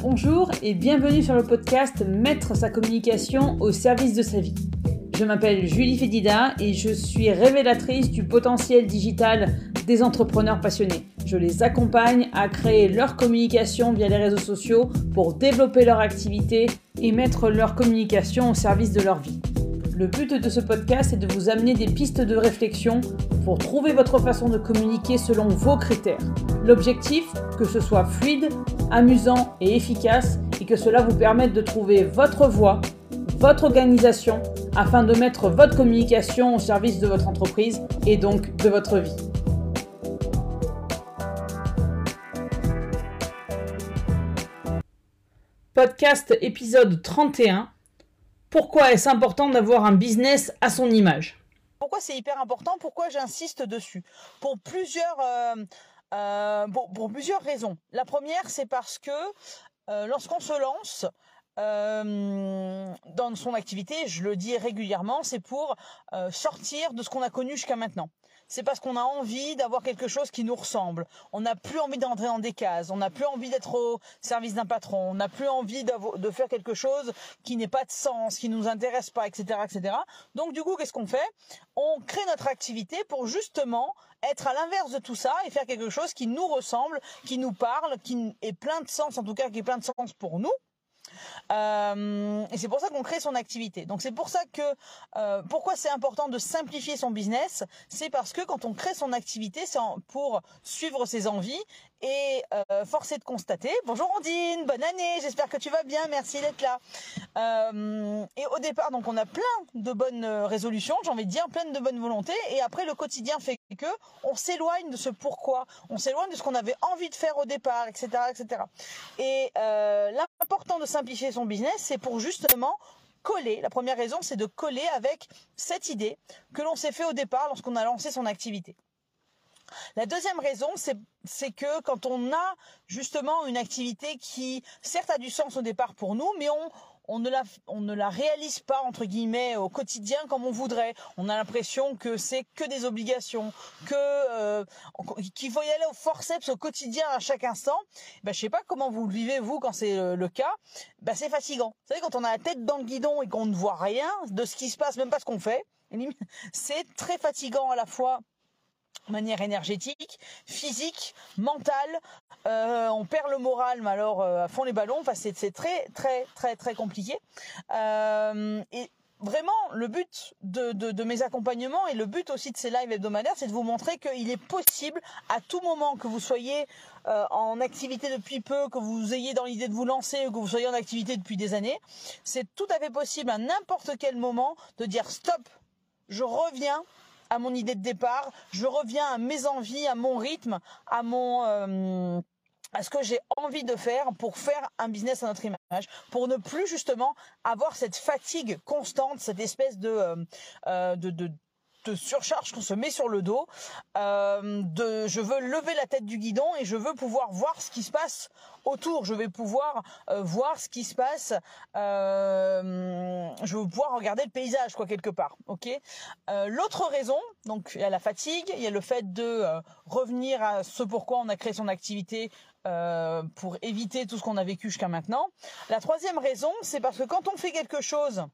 Bonjour et bienvenue sur le podcast Mettre sa communication au service de sa vie. Je m'appelle Julie Fédida et je suis révélatrice du potentiel digital des entrepreneurs passionnés. Je les accompagne à créer leur communication via les réseaux sociaux pour développer leur activité et mettre leur communication au service de leur vie. Le but de ce podcast est de vous amener des pistes de réflexion pour trouver votre façon de communiquer selon vos critères. L'objectif, que ce soit fluide, amusant et efficace et que cela vous permette de trouver votre voie, votre organisation afin de mettre votre communication au service de votre entreprise et donc de votre vie. Podcast épisode 31 pourquoi est-ce important d'avoir un business à son image? Pourquoi c'est hyper important? Pourquoi j'insiste dessus? Pour plusieurs, euh, euh, pour, plusieurs raisons. La première, c'est parce que euh, lorsqu'on se lance, dans son activité, je le dis régulièrement, c'est pour sortir de ce qu'on a connu jusqu'à maintenant c'est parce qu'on a envie d'avoir quelque chose qui nous ressemble. On n'a plus envie d'entrer dans des cases. On n'a plus envie d'être au service d'un patron. On n'a plus envie de faire quelque chose qui n'ait pas de sens, qui nous intéresse pas, etc., etc. Donc, du coup, qu'est-ce qu'on fait? On crée notre activité pour justement être à l'inverse de tout ça et faire quelque chose qui nous ressemble, qui nous parle, qui est plein de sens, en tout cas, qui est plein de sens pour nous. Euh, et c'est pour ça qu'on crée son activité. Donc c'est pour ça que euh, pourquoi c'est important de simplifier son business, c'est parce que quand on crée son activité, c'est pour suivre ses envies et euh, force est de constater. Bonjour Ondine, bonne année, j'espère que tu vas bien, merci d'être là. Euh, et au départ, donc on a plein de bonnes résolutions, j'ai envie de dire, plein de bonnes volontés, et après le quotidien fait que on s'éloigne de ce pourquoi, on s'éloigne de ce qu'on avait envie de faire au départ, etc., etc. Et euh, l'important de simplifier son business, c'est pour justement coller. La première raison, c'est de coller avec cette idée que l'on s'est fait au départ lorsqu'on a lancé son activité. La deuxième raison, c'est que quand on a justement une activité qui, certes, a du sens au départ pour nous, mais on, ne la, on ne la réalise pas entre guillemets au quotidien comme on voudrait. On a l'impression que c'est que des obligations, que euh, qu'il faut y aller au forceps au quotidien à chaque instant. Ben je sais pas comment vous le vivez vous quand c'est le, cas. Ben c'est fatigant. Vous savez quand on a la tête dans le guidon et qu'on ne voit rien de ce qui se passe, même pas ce qu'on fait, c'est très fatigant à la fois manière énergétique, physique, mentale. Euh, on perd le moral, mais alors euh, à fond les ballons. Enfin, c'est très très très très compliqué. Euh, et vraiment, le but de, mes accompagnements et le but aussi de ces lives hebdomadaires, c'est de vous montrer qu'il est possible à tout moment que vous soyez en activité depuis peu, que vous ayez dans l'idée de vous lancer ou que vous soyez en activité depuis des années, c'est tout à fait possible à n'importe quel moment de dire stop, je reviens à mon idée de départ, je reviens à mes envies, à mon rythme, à mon euh, à ce que j'ai envie de faire pour faire un business à notre image, pour ne plus justement avoir cette fatigue constante, cette espèce de, euh, euh, de, de de surcharge qu'on se met sur le dos. Euh, de, je veux lever la tête du guidon et je veux pouvoir voir ce qui se passe autour. Je vais pouvoir euh, voir ce qui se passe. Euh, je veux pouvoir regarder le paysage, quoi, quelque part. Ok? L'autre raison, donc il y a la fatigue, il y a le fait de revenir à ce pourquoi on a créé son activité. pour éviter tout ce qu'on a vécu jusqu'à maintenant. La troisième raison, c'est parce que quand on fait quelque chose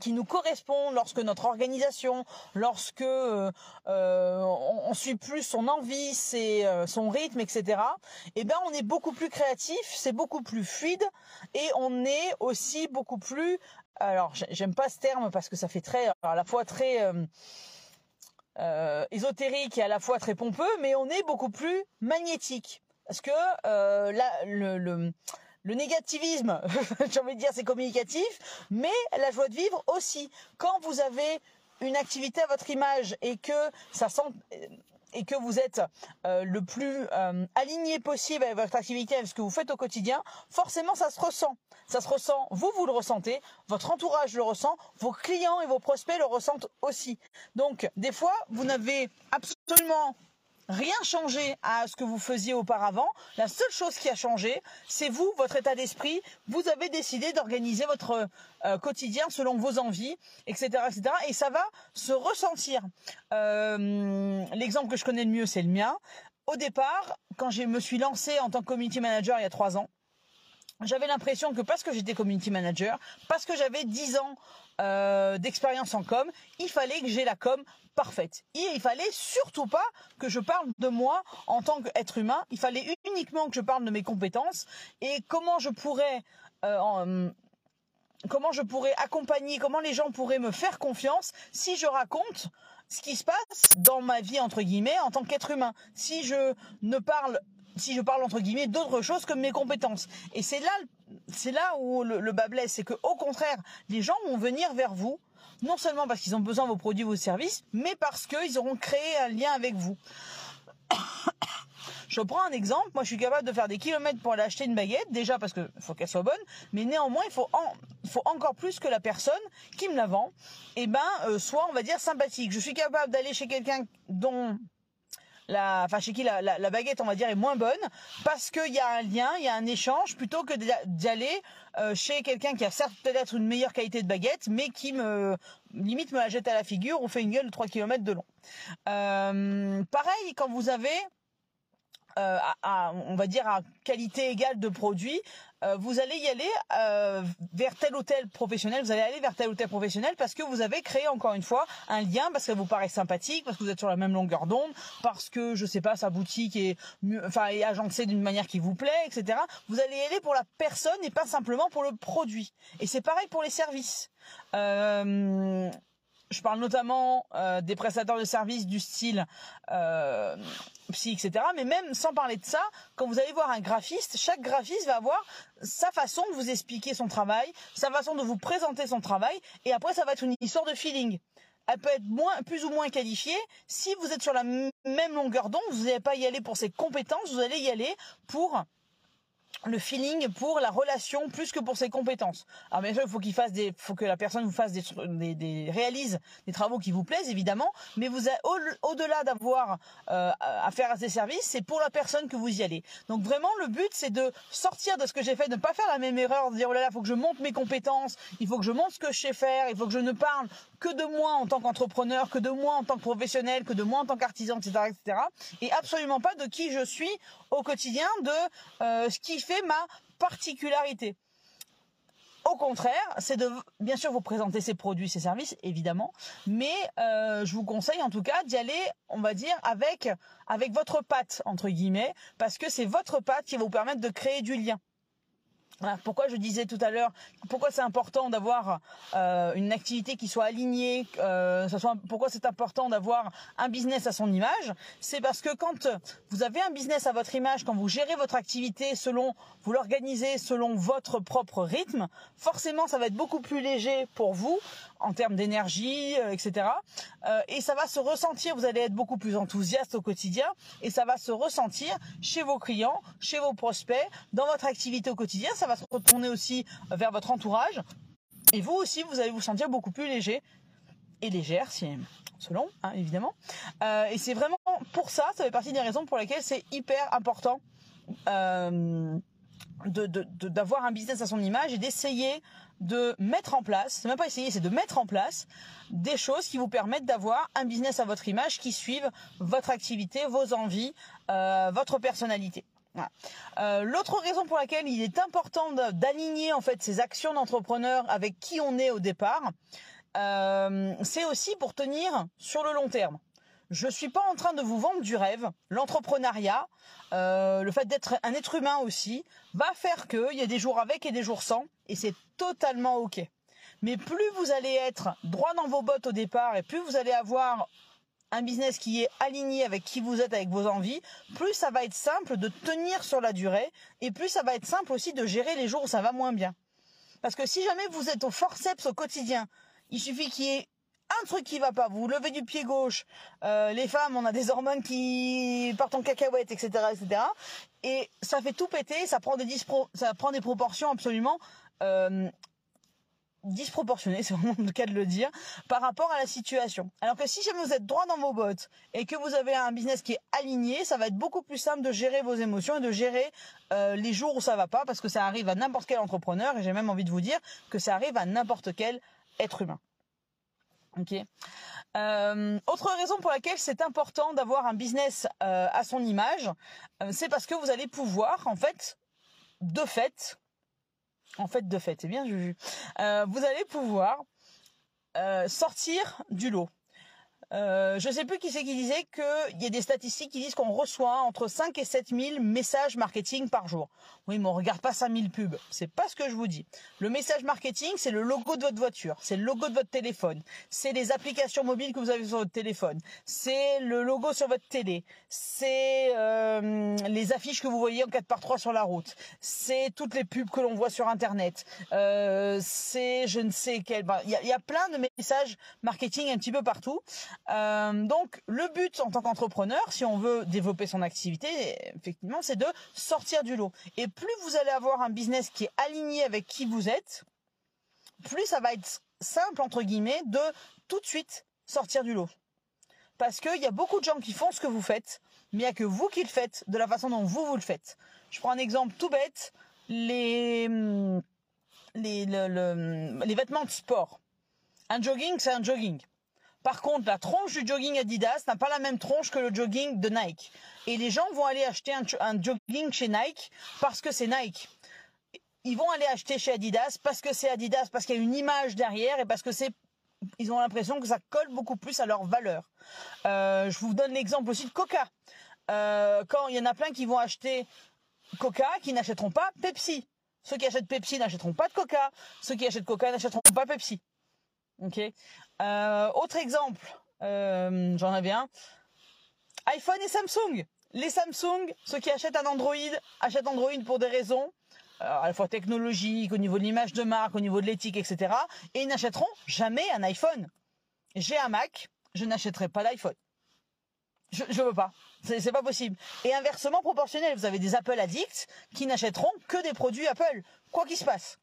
qui nous correspond lorsque notre organisation, lorsque euh, euh, on, suit plus son envie, c'est euh, son rythme, etc. Eh ben, on est beaucoup plus créatif, c'est beaucoup plus fluide et on est aussi beaucoup plus. Alors, j'aime pas ce terme parce que ça fait très, à la fois très ésotérique et à la fois très pompeux, mais on est beaucoup plus magnétique parce que là, le le négativisme, j'ai envie de dire, c'est communicatif, mais la joie de vivre aussi. Quand vous avez une activité à votre image et que ça sent et que vous êtes euh, le plus euh, aligné possible avec votre activité, avec ce que vous faites au quotidien, forcément ça se ressent. Ça se ressent, vous, vous le ressentez, votre entourage le ressent, vos clients et vos prospects le ressentent aussi. Donc, des fois, vous n'avez absolument rien changé à ce que vous faisiez auparavant. La seule chose qui a changé, c'est vous, votre état d'esprit. Vous avez décidé d'organiser votre euh, quotidien selon vos envies, etc., etc. Et ça va se ressentir. Euh, l'exemple que je connais le mieux, c'est le mien. Au départ, quand je me suis lancée en tant que community manager il y a trois ans, j'avais l'impression que parce que j'étais community manager, parce que j'avais 10 ans euh, d'expérience en com, il fallait que j'ai la com parfaite. Et il fallait surtout pas que je parle de moi en tant qu'être humain. Il fallait uniquement que je parle de mes compétences et comment je pourrais euh, comment je pourrais accompagner, comment les gens pourraient me faire confiance si je raconte ce qui se passe dans ma vie entre guillemets en tant qu'être humain. Si je ne parle si je parle entre guillemets d'autre chose que mes compétences. Et c'est là, c'est là où le, bas blesse, c'est que au contraire, les gens vont venir vers vous, non seulement parce qu'ils ont besoin de vos produits, vos services, mais parce qu'ils auront créé un lien avec vous. Je prends un exemple. Moi, je suis capable de faire des kilomètres pour aller acheter une baguette, déjà parce qu'il faut qu'elle soit bonne, mais néanmoins, il faut, faut encore plus que la personne qui me la vend, eh ben, euh, soit, on va dire, sympathique. Je suis capable d'aller chez quelqu'un dont la, enfin chez qui la, baguette, on va dire, est moins bonne, parce qu'il y a un lien, il y a un échange, plutôt que d'aller euh, chez quelqu'un qui a certes peut-être une meilleure qualité de baguette, mais qui me limite me la jette à la figure, on fait une gueule de 3 km de long. Euh, pareil, quand vous avez euh, on va dire à qualité égale de produit, euh, vous allez y aller euh, vers tel ou tel professionnel, vous allez aller vers tel ou tel professionnel parce que vous avez créé encore une fois un lien, parce que vous paraît sympathique, parce que vous êtes sur la même longueur d'onde, parce que je sais pas sa boutique est enfin est agencée d'une manière qui vous plaît, etc. Vous allez y aller pour la personne et pas simplement pour le produit. Et c'est pareil pour les services. Euh, je parle notamment euh, des prestataires de services du style euh, psy, etc. Mais même sans parler de ça, quand vous allez voir un graphiste, chaque graphiste va avoir sa façon de vous expliquer son travail, sa façon de vous présenter son travail, et après ça va être une histoire de feeling. Elle peut être plus ou moins qualifiée. Si vous êtes sur la même longueur d'onde, vous n'allez pas y aller pour ses compétences, vous allez y aller pour le feeling pour la relation plus que pour ses compétences. Alors bien sûr, il faut qu'il fasse des, faut que la personne vous fasse des, des, des réalise des travaux qui vous plaisent évidemment, mais vous au-delà d'avoir euh, à faire à ses services, c'est pour la personne que vous y allez. Donc vraiment, le but c'est de sortir de ce que j'ai fait, de ne pas faire la même erreur, de dire oh là là, faut que je monte mes compétences, il faut que je monte ce que je sais faire, il faut que je ne parle que de moi en tant qu'entrepreneur, que de moi en tant que professionnel, que de moi en tant qu'artisan, etc., etc. Et absolument pas de qui je suis au quotidien, de euh, ce qui fait ma particularité. Au contraire, c'est de bien sûr vous présenter ces produits, ces services, évidemment, mais euh, je vous conseille en tout cas d'y aller, on va dire, avec avec votre patte entre guillemets, parce que c'est votre patte qui va vous permettre de créer du lien pourquoi je disais tout à l'heure, pourquoi c'est important d'avoir euh, une activité qui soit alignée, euh, soit, pourquoi c'est important d'avoir un business à son image, c'est parce que quand vous avez un business à votre image, quand vous gérez votre activité selon, vous l'organisez selon votre propre rythme, forcément ça va être beaucoup plus léger pour vous en termes d'énergie, euh, etc. Euh, et ça va se ressentir, vous allez être beaucoup plus enthousiaste au quotidien, et ça va se ressentir chez vos clients, chez vos prospects, dans votre activité au quotidien, ça va se retourner aussi vers votre entourage, et vous aussi, vous allez vous sentir beaucoup plus léger et légère, si selon, hein, évidemment. Euh, et c'est vraiment pour ça, ça fait partie des raisons pour lesquelles c'est hyper important euh, d'avoir un business à son image et d'essayer de mettre en place, c'est même pas essayer, c'est de mettre en place des choses qui vous permettent d'avoir un business à votre image qui suivent votre activité, vos envies, euh, votre personnalité. Euh, l'autre raison pour laquelle il est important d'aligner en fait ces actions d'entrepreneur avec qui on est au départ, euh, c'est aussi pour tenir sur le long terme. Je suis pas en train de vous vendre du rêve. L'entrepreneuriat, euh, le fait d'être un être humain aussi, va faire qu'il y a des jours avec et des jours sans, et c'est totalement ok. Mais plus vous allez être droit dans vos bottes au départ, et plus vous allez avoir un business qui est aligné avec qui vous êtes, avec vos envies, plus ça va être simple de tenir sur la durée, et plus ça va être simple aussi de gérer les jours où ça va moins bien. Parce que si jamais vous êtes au forceps au quotidien, il suffit qu'il y ait un truc qui va pas, vous, levez du pied gauche, euh, les femmes, on a des hormones qui partent en cacahuète, etc., etc. Et ça fait tout péter, ça prend des des proportions absolument euh, disproportionnées, c'est vraiment le cas de le dire, par rapport à la situation. Alors que si jamais vous êtes droit dans vos bottes et que vous avez un business qui est aligné, ça va être beaucoup plus simple de gérer vos émotions et de gérer euh, les jours où ça va pas, parce que ça arrive à n'importe quel entrepreneur, et j'ai même envie de vous dire que ça arrive à n'importe quel être humain. Ok. Euh, autre raison pour laquelle c'est important d'avoir un business euh, à son image, c'est parce que vous allez pouvoir, en fait, de fait, En fait, de fait, c'est bien Juju. Euh, vous allez pouvoir euh, sortir du lot. Euh, je sais plus qui c'est qui disait qu'il y a des statistiques qui disent qu'on reçoit entre 5 et 7 000 messages marketing par jour. Oui, mais on regarde pas 5 000 pubs. C'est pas ce que je vous dis. Le message marketing, c'est le logo de votre voiture, c'est le logo de votre téléphone, c'est les applications mobiles que vous avez sur votre téléphone, c'est le logo sur votre télé, c'est euh, les affiches que vous voyez en 4x3 sur la route, c'est toutes les pubs que l'on voit sur Internet, euh, c'est je ne sais quel... Il y, a, y a plein de messages marketing un petit peu partout. Euh, donc le but en tant qu'entrepreneur, si on veut développer son activité, effectivement, c'est de sortir du lot. Et plus vous allez avoir un business qui est aligné avec qui vous êtes, plus ça va être simple entre guillemets de tout de suite sortir du lot. Parce qu'il y a beaucoup de gens qui font ce que vous faites, mais il n'y a que vous qui le faites de la façon dont vous vous le faites. Je prends un exemple tout bête, les, les, les vêtements de sport. Un jogging, c'est un jogging. Par contre, la tronche du jogging Adidas n'a pas la même tronche que le jogging de Nike. Et les gens vont aller acheter un, jogging chez Nike parce que c'est Nike. Ils vont aller acheter chez Adidas parce que c'est Adidas, parce qu'il y a une image derrière et parce que c'est ils ont l'impression que ça colle beaucoup plus à leur valeur. Euh, je vous donne l'exemple aussi de Coca. Euh, quand il y en a plein qui vont acheter Coca, qui n'achèteront pas Pepsi. Ceux qui achètent Pepsi n'achèteront pas de Coca. Ceux qui achètent Coca n'achèteront pas Pepsi. Ok. Euh, autre exemple, euh, j'en avais un. iPhone et Samsung. Les Samsung, ceux qui achètent un Android, achètent Android pour des raisons euh, à la fois technologiques, au niveau de l'image de marque, au niveau de l'éthique, etc. Et ils n'achèteront jamais un iPhone. J'ai un Mac, je n'achèterai pas d'iPhone. Je, je veux pas. C'est pas possible. Et inversement proportionnel, vous avez des Apple addicts qui n'achèteront que des produits Apple, quoi qu'il se passe.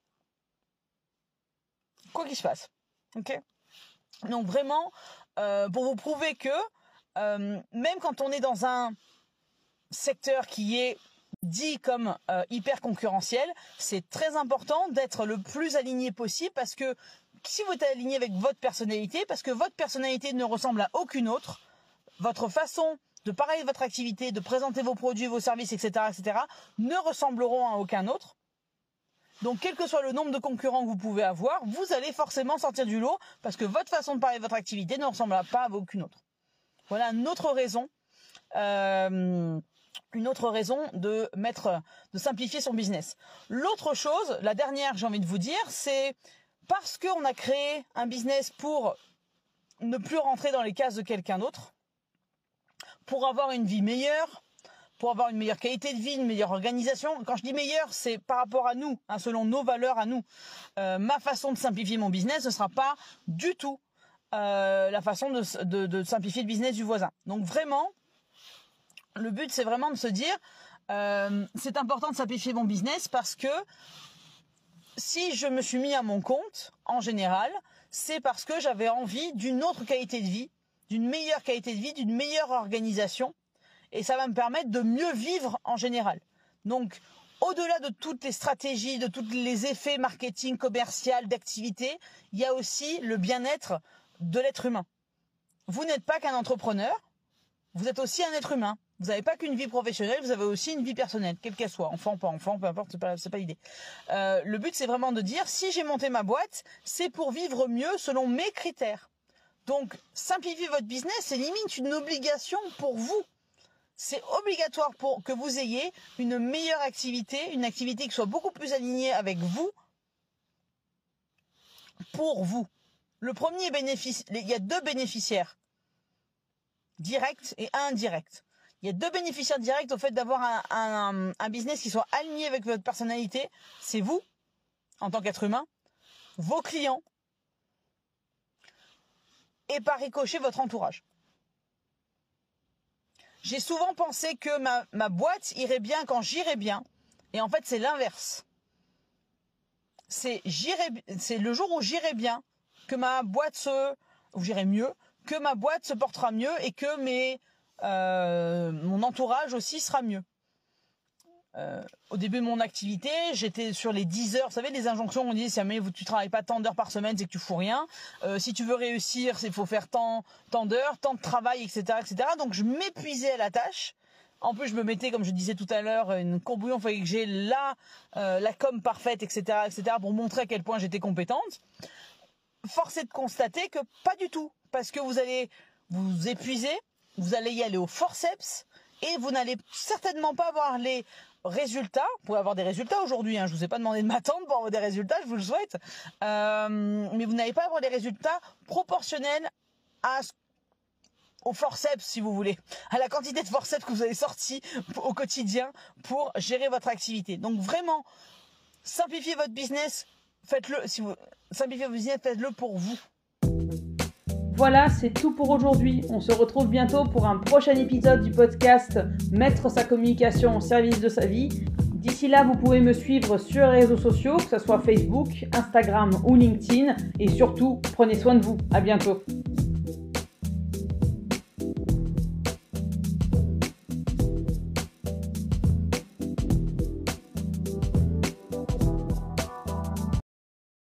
Quoi qu'il se passe. Ok donc vraiment, euh, pour vous prouver que euh, même quand on est dans un secteur qui est dit comme euh, hyper concurrentiel, c'est très important d'être le plus aligné possible parce que si vous êtes aligné avec votre personnalité, parce que votre personnalité ne ressemble à aucune autre, votre façon de parler de votre activité, de présenter vos produits, vos services, etc., etc., ne ressembleront à aucun autre. Donc, quel que soit le nombre de concurrents que vous pouvez avoir, vous allez forcément sortir du lot parce que votre façon de parler de votre activité ne ressemble pas à aucune autre. Voilà une autre raison, euh, une autre raison de mettre, de simplifier son business. L'autre chose, la dernière, j'ai envie de vous dire, c'est parce qu'on a créé un business pour ne plus rentrer dans les cases de quelqu'un d'autre, pour avoir une vie meilleure, pour avoir une meilleure qualité de vie, une meilleure organisation. Quand je dis meilleure, c'est par rapport à nous, hein, selon nos valeurs à nous. Euh, ma façon de simplifier mon business ne sera pas du tout euh, la façon de, simplifier le business du voisin. Donc vraiment, le but c'est vraiment de se dire, euh, c'est important de simplifier mon business parce que si je me suis mis à mon compte, en général, c'est parce que j'avais envie d'une autre qualité de vie, d'une meilleure qualité de vie, d'une meilleure organisation et ça va me permettre de mieux vivre en général. Donc, au-delà de toutes les stratégies, de tous les effets marketing, commercial, d'activité, il y a aussi le bien-être de l'être humain. Vous n'êtes pas qu'un entrepreneur, vous êtes aussi un être humain. Vous n'avez pas qu'une vie professionnelle, vous avez aussi une vie personnelle, quelle qu'elle soit, enfant, pas enfant, peu importe, c'est pas, pas l'idée. Euh, le but, c'est vraiment de dire, si j'ai monté ma boîte, c'est pour vivre mieux selon mes critères. Donc, simplifier votre business, c'est limite une obligation pour vous c'est obligatoire pour que vous ayez une meilleure activité, une activité qui soit beaucoup plus alignée avec vous, pour vous. Le premier bénéfice, il y a deux bénéficiaires, directs et indirects. Il y a deux bénéficiaires directs au fait d'avoir un, un, business qui soit aligné avec votre personnalité. C'est vous, en tant qu'être humain, vos clients, et par ricochet votre entourage. J'ai souvent pensé que ma, boîte irait bien quand j'irais bien. Et en fait, c'est l'inverse. C'est le jour où j'irai bien que ma boîte se, où j'irai mieux, que ma boîte se portera mieux et que mes, euh, mon entourage aussi sera mieux. Euh, au début de mon activité, j'étais sur les 10 heures. Vous savez, les injonctions, on dit, si jamais tu travailles pas tant d'heures par semaine, c'est que tu fous rien. Euh, si tu veux réussir, il faut faire tant, tant d'heures, tant de travail, etc., etc. Donc, je m'épuisais à la tâche En plus, je me mettais, comme je disais tout à l'heure, une courbouillon, il fallait que j'ai la, euh, la com parfaite, etc., etc., pour montrer à quel point j'étais compétente. Force est de constater que pas du tout, parce que vous allez vous épuiser, vous allez y aller au forceps, et vous n'allez certainement pas avoir les résultats. Vous pouvez avoir des résultats aujourd'hui. Hein. Je vous ai pas demandé de m'attendre pour avoir des résultats. Je vous le souhaite. Euh, mais vous n'allez pas avoir des résultats proportionnels à au forceps, si vous voulez, à la quantité de forceps que vous avez sorti au quotidien pour gérer votre activité. Donc vraiment, simplifiez votre business, faites-le, si vous simplifiez votre business, faites-le pour vous. Voilà, c'est tout pour aujourd'hui. On se retrouve bientôt pour un prochain épisode du podcast Mettre sa communication au service de sa vie. D'ici là, vous pouvez me suivre sur les réseaux sociaux, que ce soit Facebook, Instagram ou LinkedIn. Et surtout, prenez soin de vous. À bientôt.